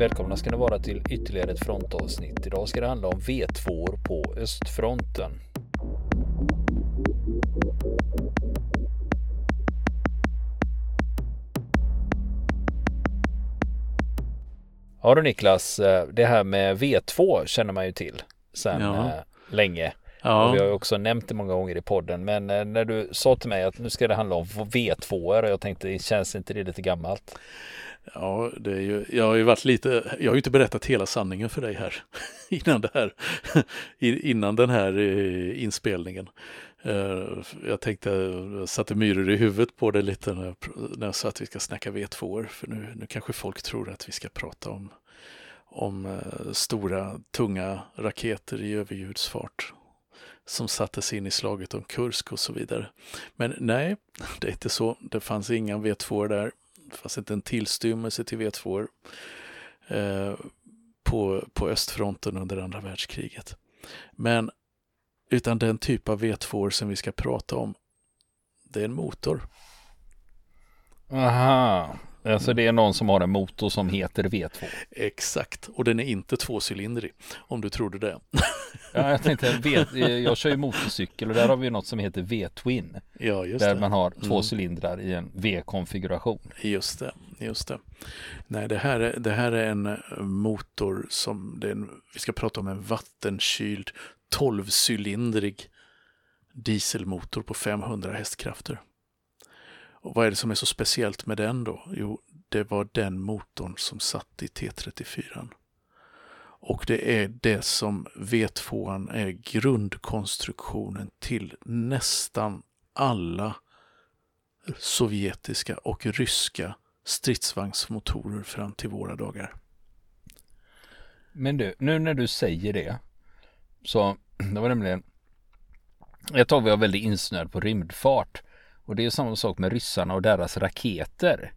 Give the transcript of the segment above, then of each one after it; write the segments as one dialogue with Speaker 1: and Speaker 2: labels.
Speaker 1: Välkomna ska ni vara till ytterligare ett frontavsnitt. Idag ska det handla om V2 på östfronten. Ja du Niklas, eh, det här med V2 känner man ju till sedan ja. Eh, länge. Ja. Och vi har ju också nämnt det många gånger i podden. Men eh, när du sa till mig att nu ska det handla om V2 och jag tänkte, känns inte det lite gammalt?
Speaker 2: Ja, det är ju, jag har ju varit lite, jag har ju inte berättat hela sanningen för dig här innan det här, innan den här eh, inspelningen. Eh, jag tänkte, jag satte myror i huvudet på det lite när jag, när jag sa att vi ska snacka V2, för nu, nu kanske folk tror att vi ska prata om, om eh, stora, tunga raketer i överljudsfart som sattes in i slaget om Kursk och så vidare. Men nej, det är inte så. Det fanns inga V2 där. Det fanns inte en tillstymmelse till V2 eh, på, på östfronten under andra världskriget. Men utan den typ av V2 som vi ska prata om, det är en motor.
Speaker 1: Aha, alltså det är någon som har en motor som heter V2.
Speaker 2: Exakt, och den är inte tvåcylindrig, om du trodde det.
Speaker 1: ja, jag tänkte, v, jag kör ju motorcykel och där har vi något som heter V-twin.
Speaker 2: Ja, just
Speaker 1: där
Speaker 2: det.
Speaker 1: man har två mm. cylindrar i en V-konfiguration.
Speaker 2: Just det, just det. Nej, det här är, det här är en motor som, en, vi ska prata om en vattenkyld 12-cylindrig dieselmotor på 500 hästkrafter. Och vad är det som är så speciellt med den då? Jo, det var den motorn som satt i T34. Och det är det som V2 är grundkonstruktionen till nästan alla sovjetiska och ryska stridsvagnsmotorer fram till våra dagar.
Speaker 1: Men du, nu när du säger det så det var nämligen ett tag var jag väldigt insnöad på rymdfart och det är samma sak med ryssarna och deras raketer.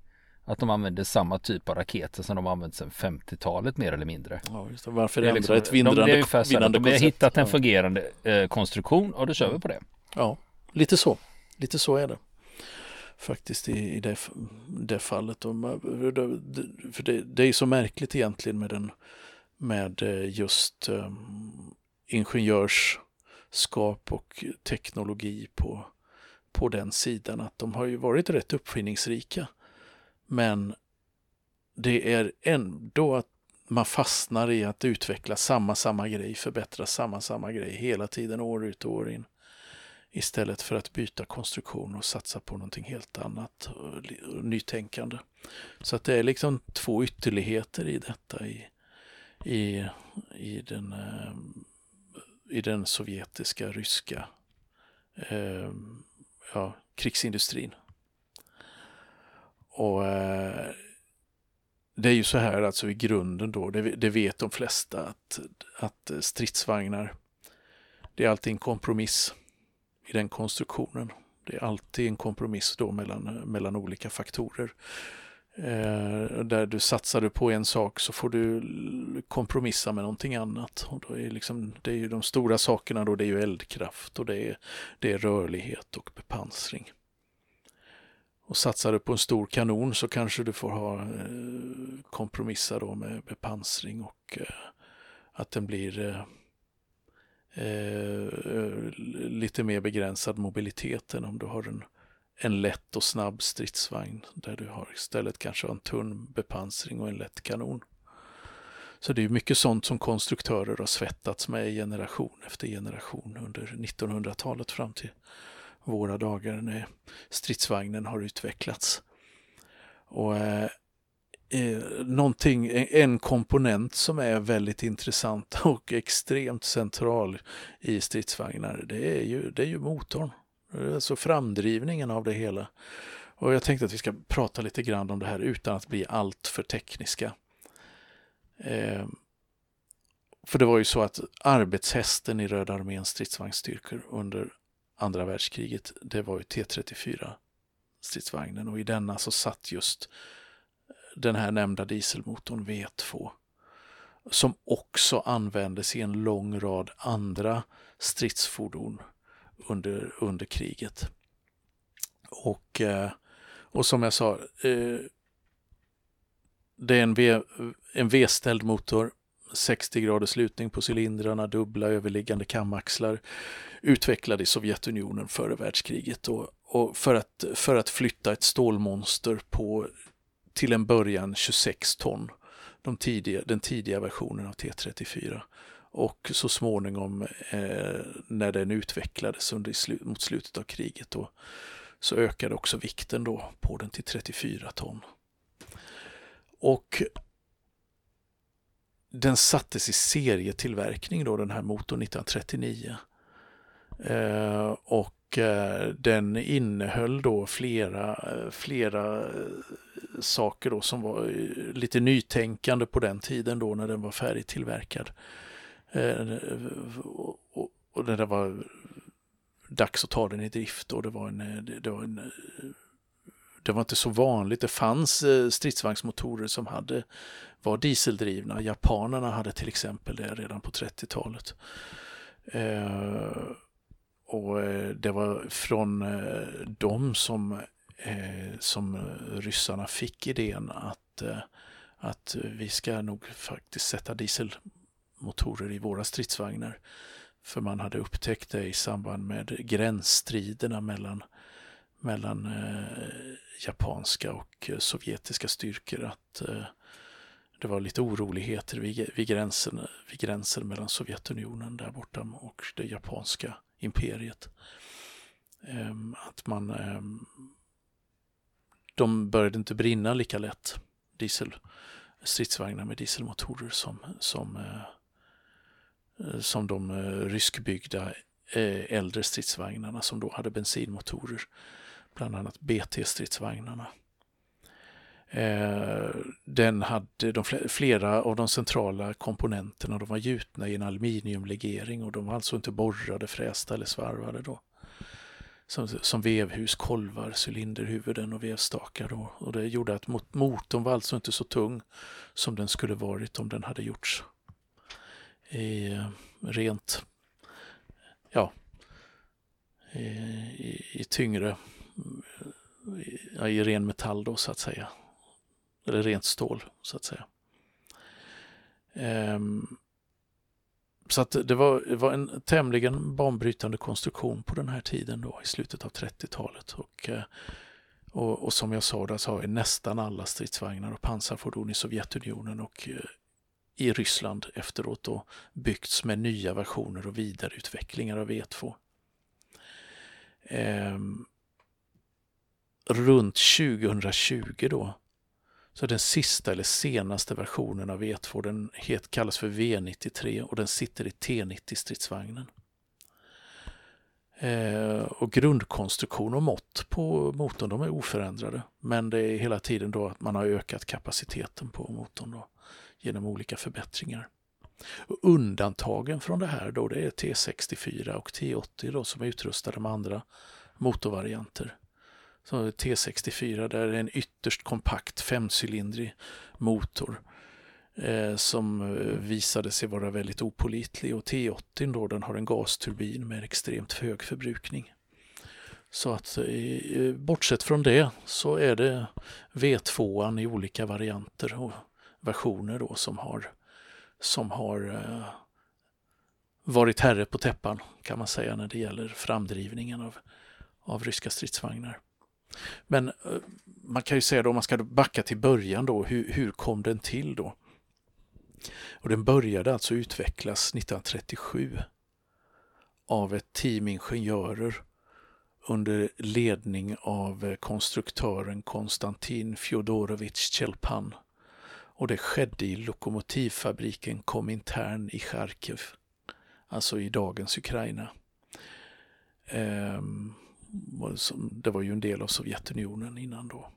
Speaker 1: Att de använder samma typ av raketer som de använt sedan 50-talet mer eller mindre.
Speaker 2: Ja, just det. Varför det är liksom, ett vinnande,
Speaker 1: de, det vinnande De har hittat en fungerande eh, konstruktion och då kör vi på det.
Speaker 2: Ja, lite så. Lite så är det. Faktiskt i, i det, det fallet. För det, det är så märkligt egentligen med den med eh, just um, ingenjörskap och teknologi på, på den sidan. Att de har ju varit rätt uppfinningsrika. Men det är ändå att man fastnar i att utveckla samma, samma grej, förbättra samma, samma grej hela tiden, år ut och år in. Istället för att byta konstruktion och satsa på någonting helt annat, och nytänkande. Så att det är liksom två ytterligheter i detta i, i, i den eh, i den sovjetiska, ryska eh, ja, krigsindustrin. Och eh, det är ju så här alltså i grunden då, det, det, vet de flesta, att, att eh, stridsvagnar, det är alltid en kompromiss i den konstruktionen. Det är alltid en kompromiss då mellan, eh, mellan olika faktorer. Eh, där du satsar på en sak så får du kompromissa med någonting annat. Och då är liksom, det är ju de stora sakerna då, det är ju eldkraft och det är, det är rörlighet och bepansring. Och satsar du på en stor kanon så kanske du får ha eh, kompromissa då med bepansring och eh, att den blir eh, eh, lite mer begränsad mobilitet än om du har en en lätt och snabb stridsvagn där du har istället kanske en tunn bepansring och en lätt kanon. Så det är mycket sånt som konstruktörer har svettats med generation efter generation under 1900-talet fram till våra dagar när stridsvagnen har utvecklats. Och eh, eh någonting, en komponent som är väldigt intressant och extremt central i stridsvagnar, det är ju, det är ju motorn. Alltså framdrivningen av det hela. Och jag tänkte att vi ska prata lite grann om det här utan att bli allt för tekniska. Eh, för det var ju så att arbetshästen i Röda arméns stridsvagnsstyrkor under andra världskriget, det var ju T34 stridsvagnen och i denna så satt just den här nämnda dieselmotorn V2 som också användes i en lång rad andra stridsfordon under, under kriget. Och, eh, och som jag sa, eh, det är en, v, en V-ställd motor, 60 graders lutning på cylindrarna, dubbla överliggande kamaxlar, utvecklad i Sovjetunionen före världskriget. Och, och för, att, för att flytta ett stålmonster på till en början 26 ton, de tidiga, den tidiga versionen av T34. Och så småningom eh, när den utvecklades under slu mot slutet av kriget då, så ökade också vikten då på den till 34 ton. Och den sattes i serietillverkning då den här motorn 1939. Eh, och eh, den innehöll då flera, eh, flera eh, saker då som var eh, lite nytänkande på den tiden då när den var färdigtillverkad. Eh, Eh, och, och det var dags att ta den i drift och det var en, eh, det var en eh, det var inte så vanligt. Det fanns stridsvagnsmotorer som hade, var dieseldrivna. Japanerna hade till exempel det redan på 30-talet. Eh, och det var från eh, dem som, eh, som ryssarna fick idén att, eh, att vi ska nog faktiskt sätta motorer i våra stridsvagnar. För man hade upptäckt det i samband med gränsstriderna mellan, mellan eh, japanska och eh, sovjetiska styrkor att eh, det var lite oroligheter vid, vid, gränsen, vid gränsen mellan Sovjetunionen där borta och det japanska imperiet. Eh, att man ehm, de började inte brinna lika lätt, diesel, stridsvagnar med dieselmotorer som, som, eh, Eh, som de eh, ryskbyggda eh, äldre stridsvagnarna som då hade bensinmotorer, bland annat BT-stridsvagnarna. Den hade de, flera av de centrala komponenterna de var gjutna i en aluminiumlegering och de var alltså inte borrade, frästa eller svarvade då som, som vevhus, kolvar, cylinderhuvuden och vevstakar. Då. Och det gjorde att motorn var alltså inte så tung som den skulle varit om den hade gjorts i rent, ja, i, i, i tyngre, i, i ren metall då så att säga. Eller rent stål så att säga. Um, så att det var, det var en tämligen banbrytande konstruktion på den här tiden då i slutet av 30-talet. Och, eh, och, och, som jag sa, där så har vi nästan alla stridsvagnar och pansarfordon i Sovjetunionen och eh, i Ryssland efteråt och byggts med nya versioner och vidareutvecklingar av e V2. Eh, runt 2020 då så den sista eller senaste versionen av e V2 den het, kallas för V93 och den sitter i T90-stridsvagnen. Eh, och grundkonstruktion och mått på motorn de är oförändrade men det är hela tiden då att man har ökat kapaciteten på motorn då, genom olika förbättringar. Och undantagen från det här då det är T64 och T80 då, som är utrustade med andra motorvarianter. Så T64 där är en ytterst kompakt femcylindrig motor eh, som eh, visade sig vara väldigt opolitlig och T80 då den har en gasturbin med extremt hög förbrukning. Så att eh, bortsett från det så är det V2 i olika varianter och versioner då som har, som har eh, varit herre på täppan kan man säga när det gäller framdrivningen av, av ryska stridsvagnar. Men eh, man kan ju säga då, om man ska backa till början då, hur, hur kom den till då? Och den började alltså utvecklas 1937 av ett team ingenjörer under ledning av eh, konstruktören Konstantin Fjodorovich Chelpan. Och det skedde i lokomotivfabriken Komintern i Charkiv, alltså i dagens Ukraina. Ehm, det var ju en del av Sovjetunionen innan då.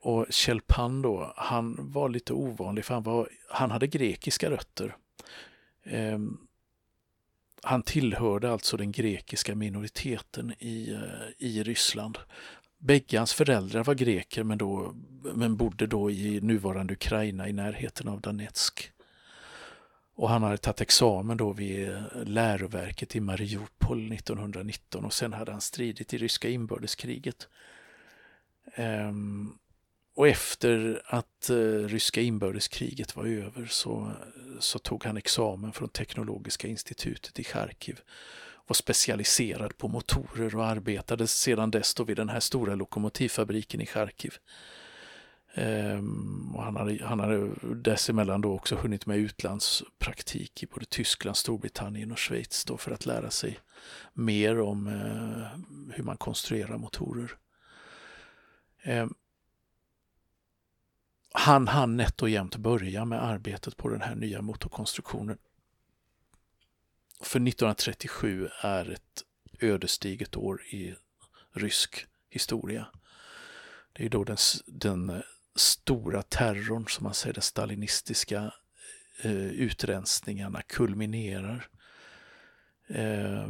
Speaker 2: Och Kjell då, han var lite ovanlig för han, var, han hade grekiska rötter. Ehm, han tillhörde alltså den grekiska minoriteten i, eh, i Ryssland. Bägge hans föräldrar var greker men, då, men bodde då i nuvarande Ukraina i närheten av Donetsk. Och han hade tagit examen då vid läroverket i Mariupol 1919 och sen hade han stridit i ryska inbördeskriget. Ehm, och efter att eh, ryska inbördeskriget var över så, så tog han examen från Teknologiska institutet i Charkiv. Var specialiserad på motorer och arbetade sedan dess då vid den här stora lokomotivfabriken i Charkiv. Ehm, och han, hade, han hade dessemellan då också hunnit med utlandspraktik i både Tyskland, Storbritannien och Schweiz då för att lära sig mer om eh, hur man konstruerar motorer. Ehm, han hann nätt och jämnt börja med arbetet på den här nya motorkonstruktionen. För 1937 är ett ödesdigert år i rysk historia. Det är då den, den eh, stora terrorn, som man säger, den stalinistiska eh, utrensningarna kulminerar. Eh,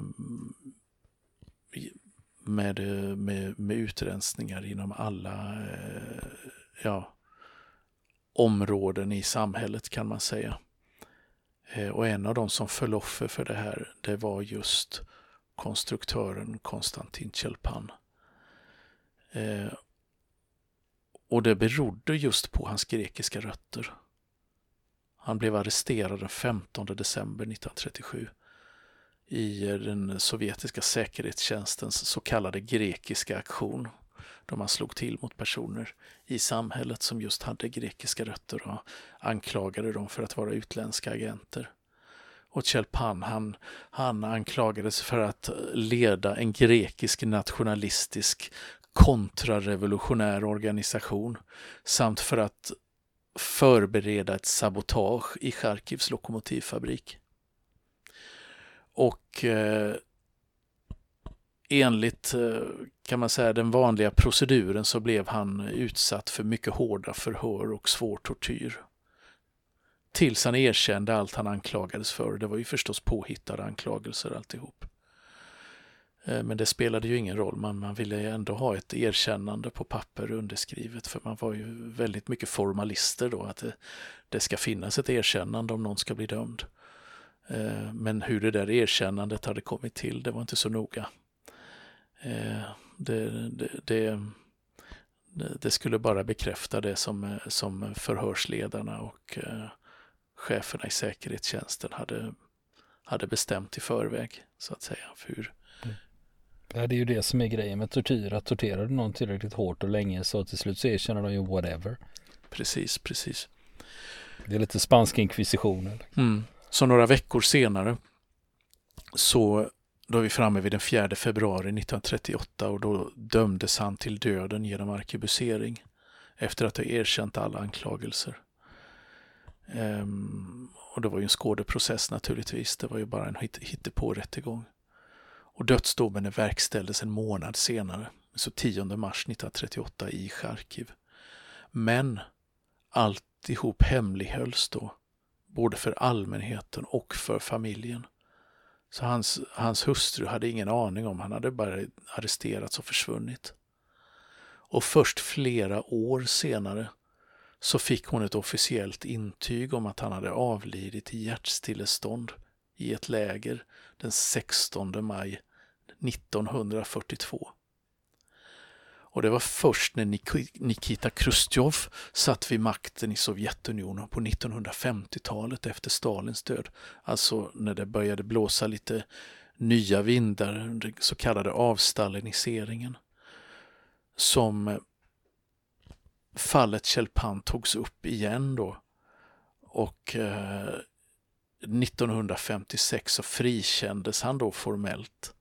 Speaker 2: med, med, med utrensningar inom alla eh, ja, områden i samhället kan man säga. Eh, och en av de som föll offer för det här, det var just konstruktören Konstantin Tjelpan. Eh, och det berodde just på hans grekiska rötter. Han blev arresterad den 15 december 1937 i den sovjetiska säkerhetstjänstens så kallade grekiska aktion då man slog till mot personer i samhället som just hade grekiska rötter och anklagade dem för att vara utländska agenter. Och Chelpan, han, han anklagades för att leda en grekisk nationalistisk kontrarevolutionär organisation samt för att förbereda ett sabotage i Charkivs lokomotivfabrik. Och eh, enligt eh, kan man säga den vanliga proceduren så blev han utsatt för mycket hårda förhör och svår tortyr. Tills han erkände allt han anklagades för. Det var ju förstås påhittade anklagelser alltihop. Eh, men det spelade ju ingen roll, man, man ville ändå ha ett erkännande på papper underskrivet för man var ju väldigt mycket formalister då, att det, det ska finnas ett erkännande om någon ska bli dömd. Eh, men hur det där erkännandet hade kommit till, det var inte så noga. Eh, det, det, det, skulle bara bekräfta det som, som förhörsledarna och cheferna i säkerhetstjänsten hade, hade bestämt i förväg, så att säga. För hur,
Speaker 1: Ja, det är ju det som är grejen med tortyr, att torterar du någon tillräckligt hårt och länge så till slut så erkänner de ju whatever.
Speaker 2: Precis, precis.
Speaker 1: Det är lite spansk inkvisitionen.
Speaker 2: Mm. Så några veckor senare så då är vi framme vid den 4 februari 1938 och då dömdes han till döden genom arkebusering efter att ha erkänt alla anklagelser. Ehm, och det var ju en skådeprocess naturligtvis, det var ju bara en hittepå-rättegång och dödsdomen verkställdes en månad senare, så 10 mars 1938 i Charkiv. Men alltihop hemlighölls då, både för allmänheten och för familjen. Så hans, hans hustru hade ingen aning om, han hade bara arresterats och försvunnit. Och först flera år senare så fick hon ett officiellt intyg om att han hade avlidit i hjärtstillestånd i ett läger den 16 maj 1942. Och det var först när Nikita Khrushchev satt vid makten i Sovjetunionen på 1950-talet efter Stalins död, alltså när det började blåsa lite nya vindar, den så kallade avstaliniseringen, som fallet Chelpan togs upp igen då. Och eh, 1956 så frikändes han då formellt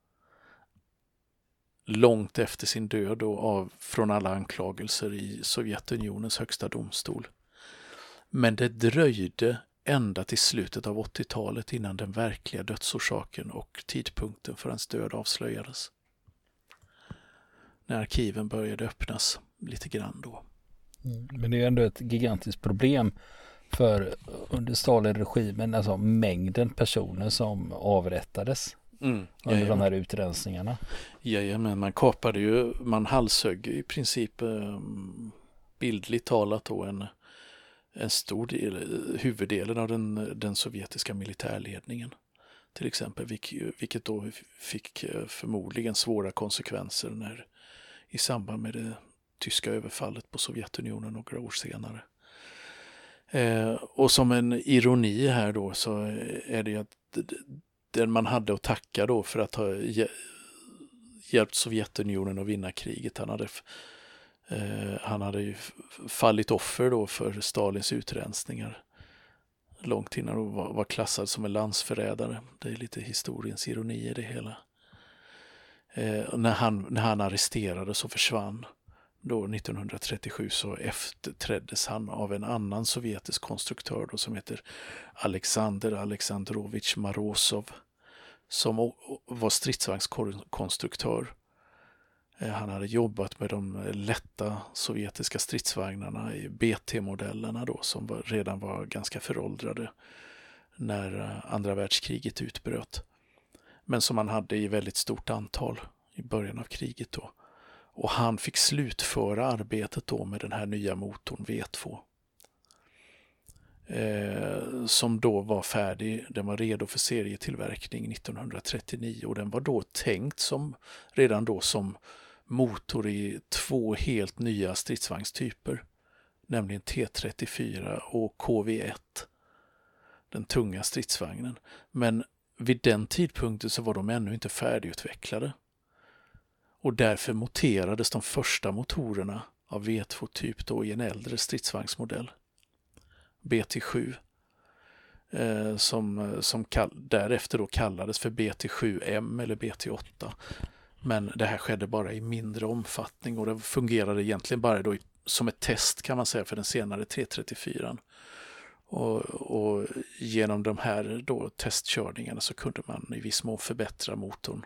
Speaker 2: långt efter sin död och av, från alla anklagelser i Sovjetunionens högsta domstol. Men det dröjde ända till slutet av 80-talet innan den verkliga dödsorsaken och tidpunkten för hans död avslöjades. När arkiven började öppnas lite grann då.
Speaker 1: Mm, men det är ändå ett gigantiskt problem för under Stalin-regimen, alltså mängden personer som avrättades. Mm, under de här utrensningarna.
Speaker 2: Jajamän, man kapade ju, man halshögg i princip eh, bildligt talat då en, en stor del, huvuddelen av den, den sovjetiska militärledningen. Till exempel, vilket då fick eh, förmodligen svåra konsekvenser när i samband med det tyska överfallet på Sovjetunionen några år senare. Eh, och som en ironi här då så är det att den man hade att tacka då för att ha hjälpt Sovjetunionen att vinna kriget. Han hade, eh, han hade ju fallit offer då för Stalins utrensningar långt innan han var, var klassad som en landsförrädare. Det är lite historiens ironi i det hela. Eh, när, han, när han arresterades och försvann då 1937 så efterträddes han av en annan sovjetisk konstruktör då, som heter Alexander Alexandrovich Marosov som var stridsvagnskonstruktör. Eh, han hade jobbat med de eh, lätta sovjetiska stridsvagnarna i BT-modellerna då som var, redan var ganska föråldrade när eh, andra världskriget utbröt. Men som han hade i väldigt stort antal i början av kriget då. Och han fick slutföra arbetet då med den här nya motorn V2 eh, som då var färdig. Den var redo för serietillverkning 1939 och den var då tänkt som redan då som motor i två helt nya stridsvagnstyper, nämligen T34 och KV1, den tunga stridsvagnen. Men vid den tidpunkten så var de ännu inte färdigutvecklade. Och därför monterades de första motorerna av V2-typ då i en äldre stridsvagnsmodell. BT7 eh, som, eh, som kall, därefter då kallades för BT7M eller BT8. Men det här skedde bara i mindre omfattning och det fungerade egentligen bara då i, som ett test kan man säga för den senare 334. Och, och, genom de här då testkörningarna så kunde man i viss mån förbättra motorn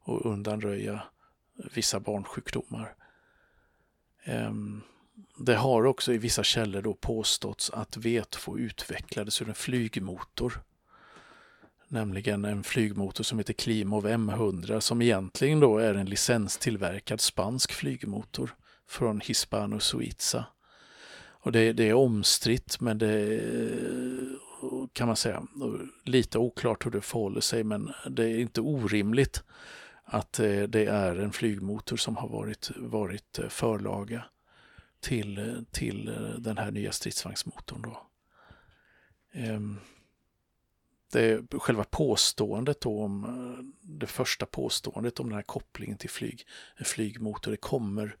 Speaker 2: och undanröja vissa barnsjukdomar. Um, det har också i vissa källor då påståtts att V2 utvecklades ur en flygmotor. Nämligen en flygmotor som heter Klimov M100 som egentligen då är en licenstillverkad spansk flygmotor från Hispano Suiza. Och det, det är omstritt men det kan man säga lite oklart hur det förhåller sig men det är inte orimligt att eh, det är en flygmotor som har varit, varit eh, förlaga till, till eh, den här nya stridsvagnsmotorn. Då. Ehm, det, själva påståendet då om eh, det första påståendet om den här kopplingen till flyg, en flygmotor, det kommer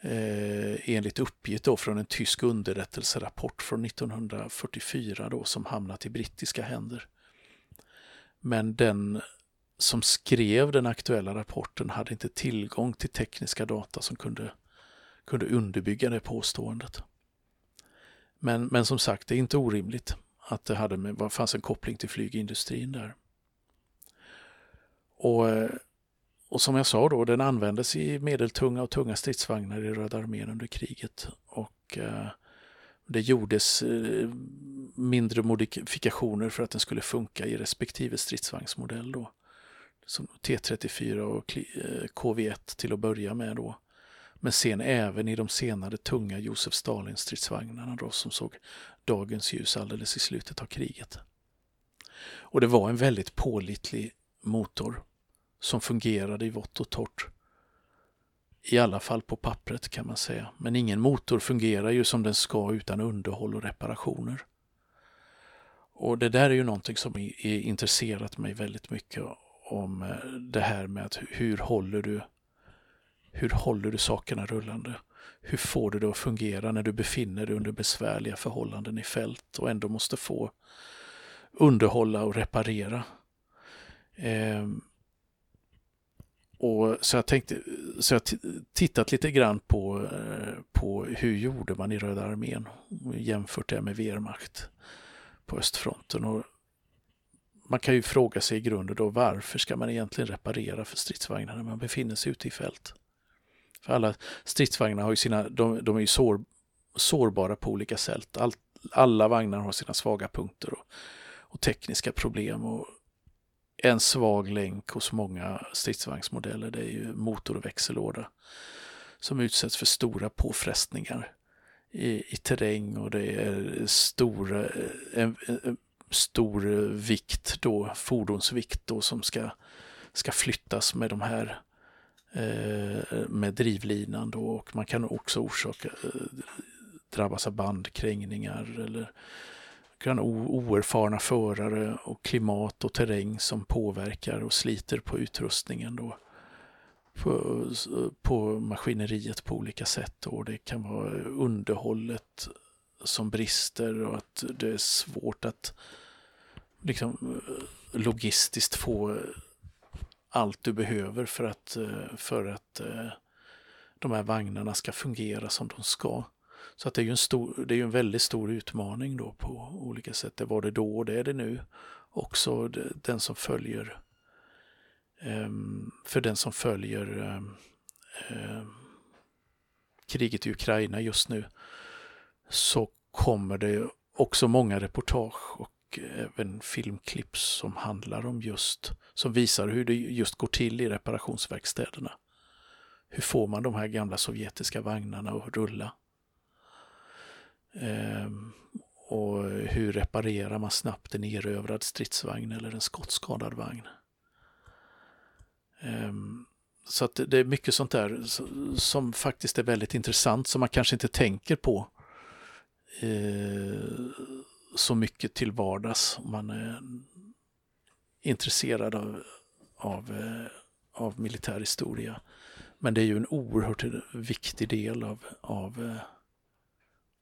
Speaker 2: eh, enligt uppgift då från en tysk underrättelserapport från 1944 då som hamnat i brittiska händer. Men den som skrev den aktuella rapporten hade inte tillgång till tekniska data som kunde, kunde underbygga det påståendet. Men, men som sagt, det är inte orimligt att det hade med, fanns en koppling till flygindustrin där. Och, eh, och som jag sa då, den användes i medeltunga och tunga stridsvagnar i Röda armén under kriget. Och eh, det gjordes eh, mindre modifikationer för att den skulle funka i respektive stridsvagnsmodell då som T34 och KV1 till att börja med då. Men sen även i de senare tunga Josef Stalin stridsvagnarna då som såg dagens ljus alldeles i slutet av kriget. Och det var en väldigt pålitlig motor som fungerade i vått och torrt. I alla fall på pappret kan man säga. Men ingen motor fungerar ju som den ska utan underhåll och reparationer. Och det där är ju någonting som är intresserat mig väldigt mycket om eh, det här med att hur håller du hur håller du sakerna rullande? Hur får du det att fungera när du befinner dig under besvärliga förhållanden i fält och ändå måste få underhålla och reparera? Eh, och så jag tänkte, så jag tittat lite grann på, eh, på hur gjorde man i Röda armén jämfört det med Wehrmacht på östfronten. Och man kan ju fråga sig i grunden då varför ska man egentligen reparera för stridsvagnar när man befinner sig ute i fält? För alla stridsvagnar har ju sina, de, de är ju sår, sårbara på olika sätt. All, alla vagnar har sina svaga punkter och, och tekniska problem. Och en svag länk hos många stridsvagnsmodeller det är ju motor och växellåda som utsätts för stora påfrestningar i, i terräng och det är stora, eh, en, en, stor vikt då, fordonsvikt då som ska, ska flyttas med de här eh, Eh, med drivlinan då och man kan också orsaka eh, drabbas av bandkrängningar eller kan oerfarna förare och klimat och terräng som påverkar och sliter på utrustningen då. På, på maskineriet på olika sätt och det kan vara underhållet som brister och att det är svårt att liksom eh, logistiskt få allt du behöver för att, eh, för att eh, de här vagnarna ska fungera som de ska. Så att det är ju en, stor, det är en väldigt stor utmaning då på olika sätt. Det var det då och det är det nu. Också den som följer ehm, för den som följer ehm, ehm, kriget i Ukraina just nu så kommer det också många reportage och även filmklipp som handlar om just, som visar hur det just går till i reparationsverkstäderna. Hur får man de här gamla sovjetiska vagnarna att rulla? Ehm, och hur reparerar man snabbt en erövrad stridsvagn eller en skottskadad vagn? Ehm, så att det är mycket sånt där som faktiskt är väldigt intressant som man kanske inte tänker på eh, så mycket till vardags om man är intresserad av, av, eh, av militär historia. Men det är ju en oerhört viktig del av, av eh,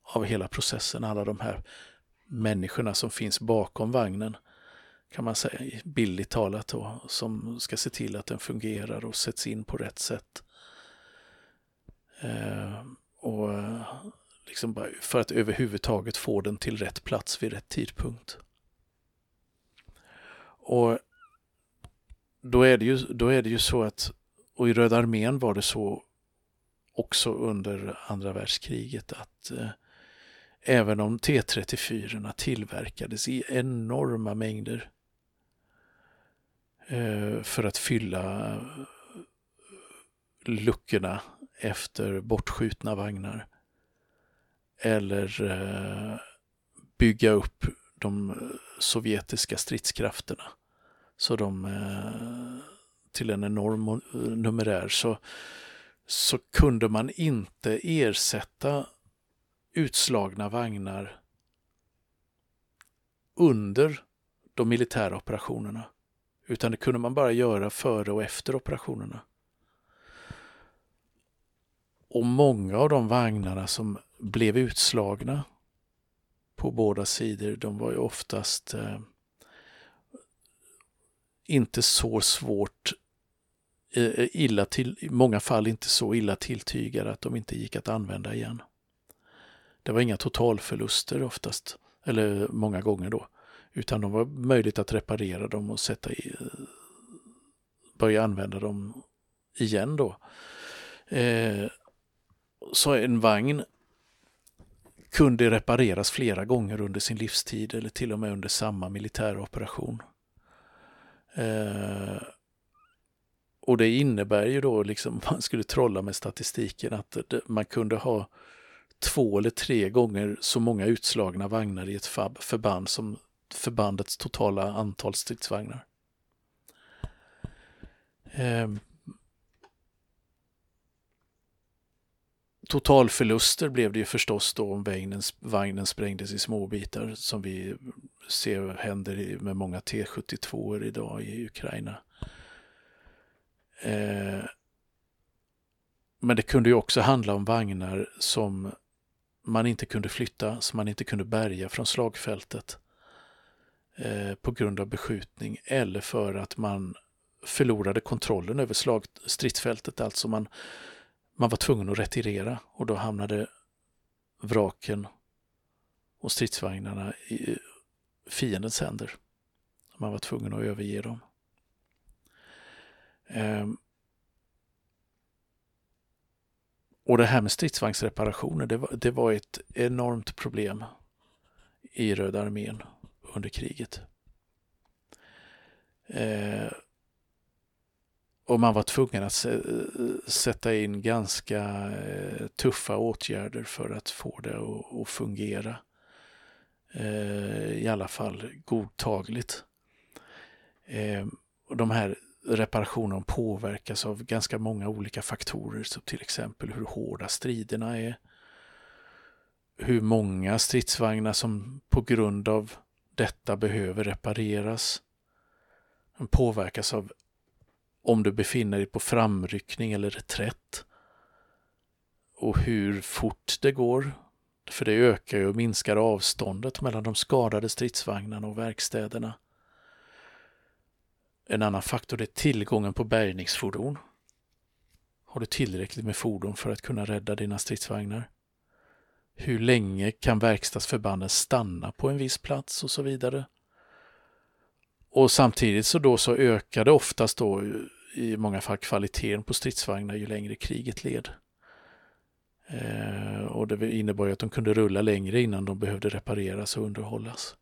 Speaker 2: av hela processen, alla de här människorna som finns bakom vagnen kan man säga, billigt talat då, som ska se till att den fungerar och sätts in på rätt sätt. Eh, och eh, liksom för att överhuvudtaget få den till rätt plats vid rätt tidpunkt. Och då är det ju, då är det ju så att, och i Röda armén var det så också under andra världskriget att eh, Även om T34 tillverkades i enorma mängder eh, för att fylla eh, luckorna efter bortskjutna vagnar. Eller eh, bygga upp de sovjetiska stridskrafterna så de eh, till en enorm eh, numerär så, så kunde man inte ersätta utslagna vagnar under de militära operationerna. Utan det kunde man bara göra före och efter operationerna. Och många av de vagnarna som blev utslagna på båda sidor, de var ju oftast eh, inte så svårt eh, eh, illa till, i många fall inte så illa tilltygade att de inte gick att använda igen. Det var inga totalförluster oftast, eller många gånger då, utan de var möjligt att reparera dem och sätta i, eh, börja använda dem igen då. Eh, så en vagn kunde repareras flera gånger under sin livstid eller till och med under samma militära operation. Eh, och det innebär ju då, liksom, man skulle trolla med statistiken, att man kunde ha två eller tre gånger så många utslagna vagnar i ett förband som förbandets totala antal stridsvagnar. Eh, totalförluster blev det ju förstås då om vagnen, vagnen sprängdes i småbitar som vi ser händer med många T72 idag i Ukraina. Eh, men det kunde ju också handla om vagnar som man inte kunde flytta, som man inte kunde bärga från slagfältet eh, på grund av beskjutning eller för att man förlorade kontrollen över slag, stridsfältet. Alltså man, man var tvungen att retirera och då hamnade vraken och stridsvagnarna i eh, fiendens händer. Man var tvungen att överge dem. Ehm. Och det här med stridsvagnsreparationer, det var, det var ett enormt problem i Röda armén under kriget. Eh, och man var tvungen att sätta in ganska eh, tuffa åtgärder för att få det att, fungera. Eh, I alla fall godtagligt. Eh, och de här reparationerna påverkas av ganska många olika faktorer, som till exempel hur hårda striderna är, hur många stridsvagnar som på grund av detta behöver repareras. Den påverkas av om du befinner dig på framryckning eller reträtt och hur fort det går. För det ökar ju och minskar avståndet mellan de skadade stridsvagnarna och verkstäderna. En annan faktor är tillgången på bärgningsfordon. Har du tillräckligt med fordon för att kunna rädda dina stridsvagnar? Hur länge kan verkstadsförbanden stanna på en viss plats och så vidare? Och samtidigt så då så ökade oftast då i många fall kvaliteten på stridsvagnar ju längre kriget led. Eh, och det innebar ju att de kunde rulla längre innan de behövde repareras och underhållas.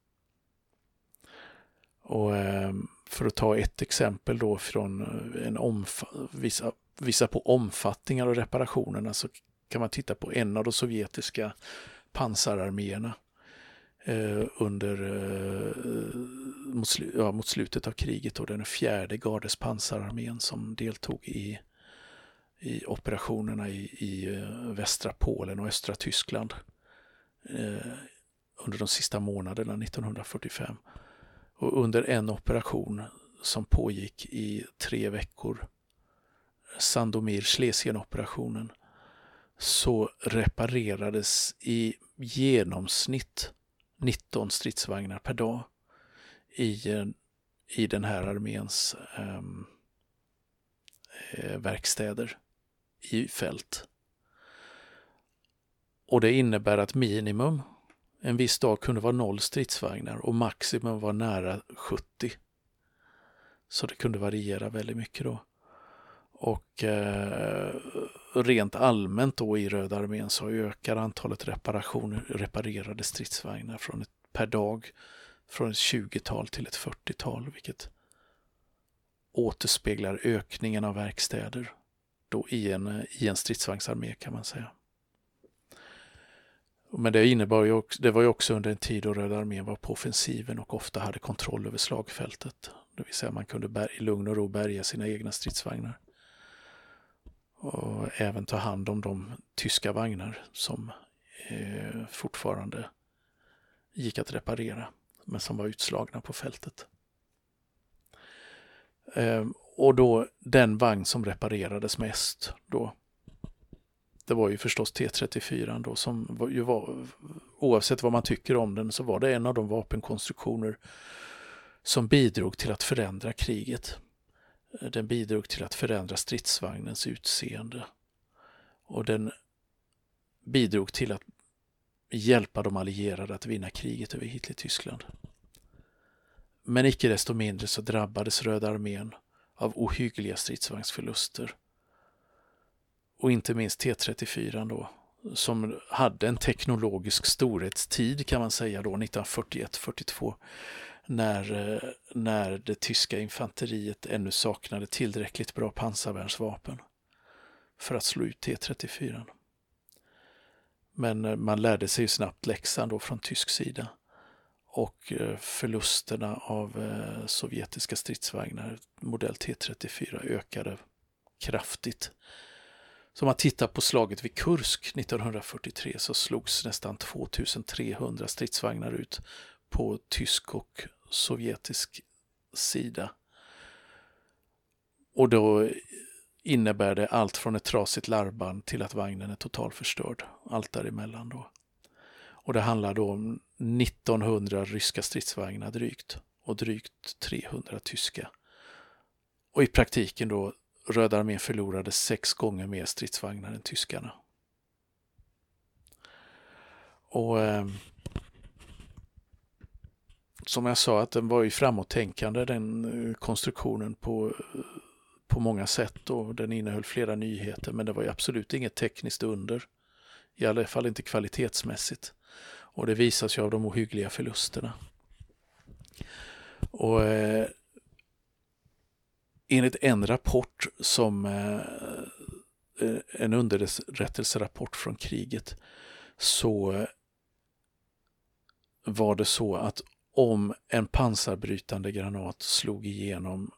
Speaker 2: Och eh, för att ta ett exempel då från eh, en vissa, vissa på omfattningar av reparationerna så kan man titta på en av de sovjetiska pansararméerna Eh, under, eh, mot, slu, ja, mot, slutet av kriget och den fjärde gardes pansararmén som deltog i, i operationerna i, i eh, västra Polen och östra Tyskland eh, under de sista månaderna 1945. Och under en operation som pågick i tre veckor, Sandomir-Schlesien-operationen, så reparerades i genomsnitt 19 stridsvagnar per dag i, eh, i den här arméns ehm, eh, verkstäder i fält. Och det innebär att minimum en viss dag kunde vara noll stridsvagnar och maximum var nära 70. Så det kunde variera väldigt mycket då. Och eh, rent allmänt då i Röda armén så ökar antalet reparationer, reparerade stridsvagnar från ett, per dag från ett 20-tal till ett 40-tal, vilket återspeglar ökningen av verkstäder då i en, i en stridsvagnsarmé kan man säga. Men det innebar ju också, det var ju också under en tid då Röda armén var på offensiven och ofta hade kontroll över slagfältet. Det vill säga man kunde bär, i lugn och ro bärga sina egna stridsvagnar och även ta hand om de tyska vagnar som eh, fortfarande gick att reparera men som var utslagna på fältet. Eh, och då den vagn som reparerades mest då det var ju förstås T34 då som var, ju var, oavsett vad man tycker om den så var det en av de vapenkonstruktioner som bidrog till att förändra kriget. Den bidrog till att förändra stridsvagnens utseende. Och den bidrog till att hjälpa de allierade att vinna kriget över Hitler-Tyskland. Men icke desto mindre så drabbades Röda armén av ohyggliga stridsvagnsförluster. Och inte minst T34 då, som hade en teknologisk storhetstid kan man säga då, 1941-42 när, eh, när det tyska infanteriet ännu saknade tillräckligt bra pansarvärnsvapen för att slå ut T34. Men eh, man lärde sig snabbt läxan då från tysk sida och eh, förlusterna av sovjetiska stridsvagnar modell T34 ökade kraftigt. Så om man tittar på slaget vid Kursk 1943 så slogs nästan 2300 stridsvagnar ut på tysk och sovjetisk sida. Och då innebär det allt från ett trasigt larmband till att vagnen är totalförstörd. Allt däremellan då. Och det handlar då om 1900 ryska stridsvagnar drygt och drygt 300 tyska. Och i praktiken då Röda armén förlorade sex gånger mer stridsvagnar än tyskarna. Och eh, som jag sa, att den var ju framåttänkande den eh, konstruktionen på, eh, på många sätt och den innehöll flera nyheter men det var ju absolut inget tekniskt under. I alla fall inte kvalitetsmässigt. Och det visas ju av de ohyggliga förlusterna. Och eh, enligt en rapport som eh, eh en underrättelserapport från kriget så var det så att om en pansarbrytande granat slog igenom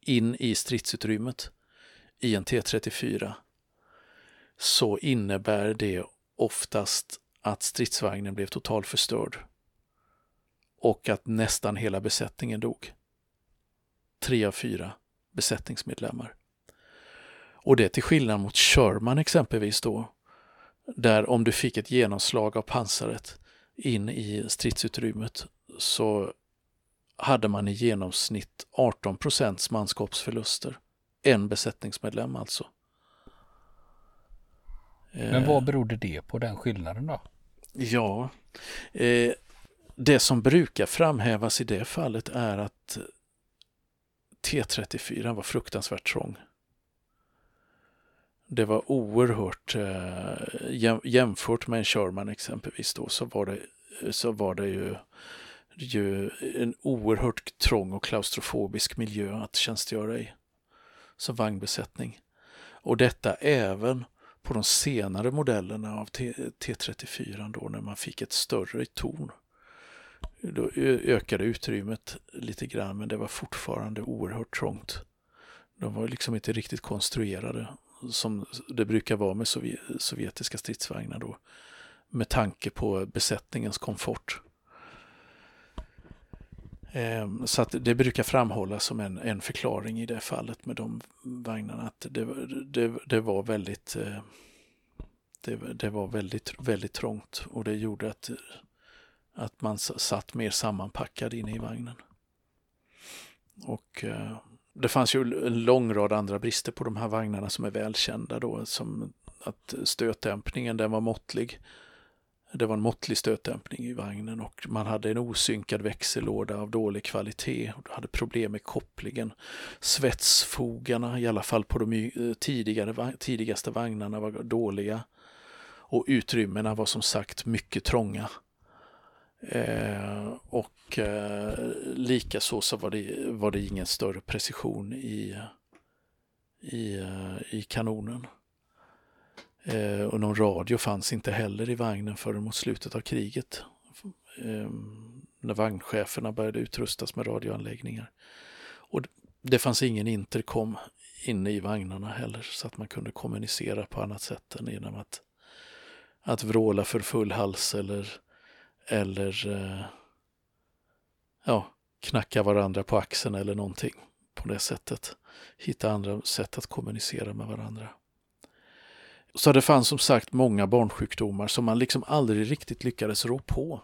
Speaker 2: in i stridsutrymmet i en T34 så innebär det oftast att stridsvagnen blev totalförstörd och att nästan hela besättningen dog. Tre av fyra besättningsmedlemmar. Och det till skillnad mot Sherman exempelvis då, där om du fick ett genomslag av pansaret in i stridsutrymmet så hade man i genomsnitt 18 procents manskapsförluster. En besättningsmedlem alltså.
Speaker 1: Men vad berodde det på den skillnaden då?
Speaker 2: Ja, eh, det som brukar framhävas i det fallet är att T34 var fruktansvärt trång. Det var oerhört, eh, jämfört med en Sherman exempelvis då, så var det, eh, så var det ju, ju en oerhört trång och klaustrofobisk miljö att tjänstgöra i som vagnbesättning. Och detta även på de senare modellerna av T, T34 då när man fick ett större torn. Då ökade utrymmet lite grann men det var fortfarande oerhört trångt. De var liksom inte riktigt konstruerade som det brukar vara med sovjetiska stridsvagnar då med tanke på besättningens komfort. Ehm, så att det brukar framhållas som en, en förklaring i det fallet med de vagnarna att det, det, det var väldigt eh, det, det, var väldigt, väldigt trångt och det gjorde att, att man satt mer sammanpackad inne i vagnen. Och eh, det fanns ju en lång rad andra brister på de här vagnarna som är välkända då, som att stötdämpningen den var måttlig det var en måttlig stötdämpning i vagnen och man hade en osynkad växellåda av dålig kvalitet. och hade problem med kopplingen. Svetsfogarna, i alla fall på de eh, tidigare, tidigaste vagnarna, var dåliga. Och utrymmena var som sagt mycket trånga. Eh, och eh, likaså så var det, var det ingen större precision i, i, eh, i kanonen. Eh, och någon radio fanns inte heller i vagnen förrän mot slutet av kriget. Eh, när vagncheferna började utrustas med radioanläggningar. Och det fanns ingen intercom inne i vagnarna heller så att man kunde kommunicera på annat sätt än genom att, att vråla för full hals eller, eller eh, ja, knacka varandra på axeln eller någonting på det sättet. Hitta andra sätt att kommunicera med varandra. Så det fanns som sagt många barnsjukdomar som man liksom aldrig riktigt lyckades rå på.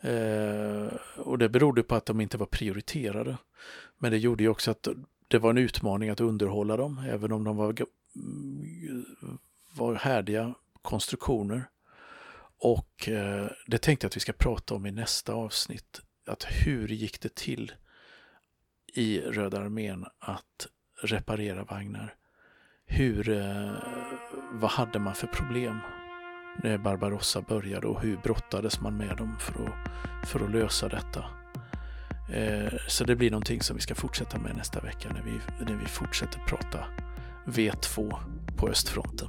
Speaker 2: Eh, och det berodde på att de inte var prioriterade. Men det gjorde ju också att det var en utmaning att underhålla dem, även om de var, var härdiga konstruktioner. Och eh, det tänkte jag att vi ska prata om i nästa avsnitt. Att hur gick det till i Röda armén att reparera vagnar? hur, eh, vad hade man för problem när Barbarossa började och hur brottades man med dem för att, för att lösa detta. Eh, så det blir någonting som vi ska fortsätta med nästa vecka när vi, när vi fortsätter prata V2 på östfronten.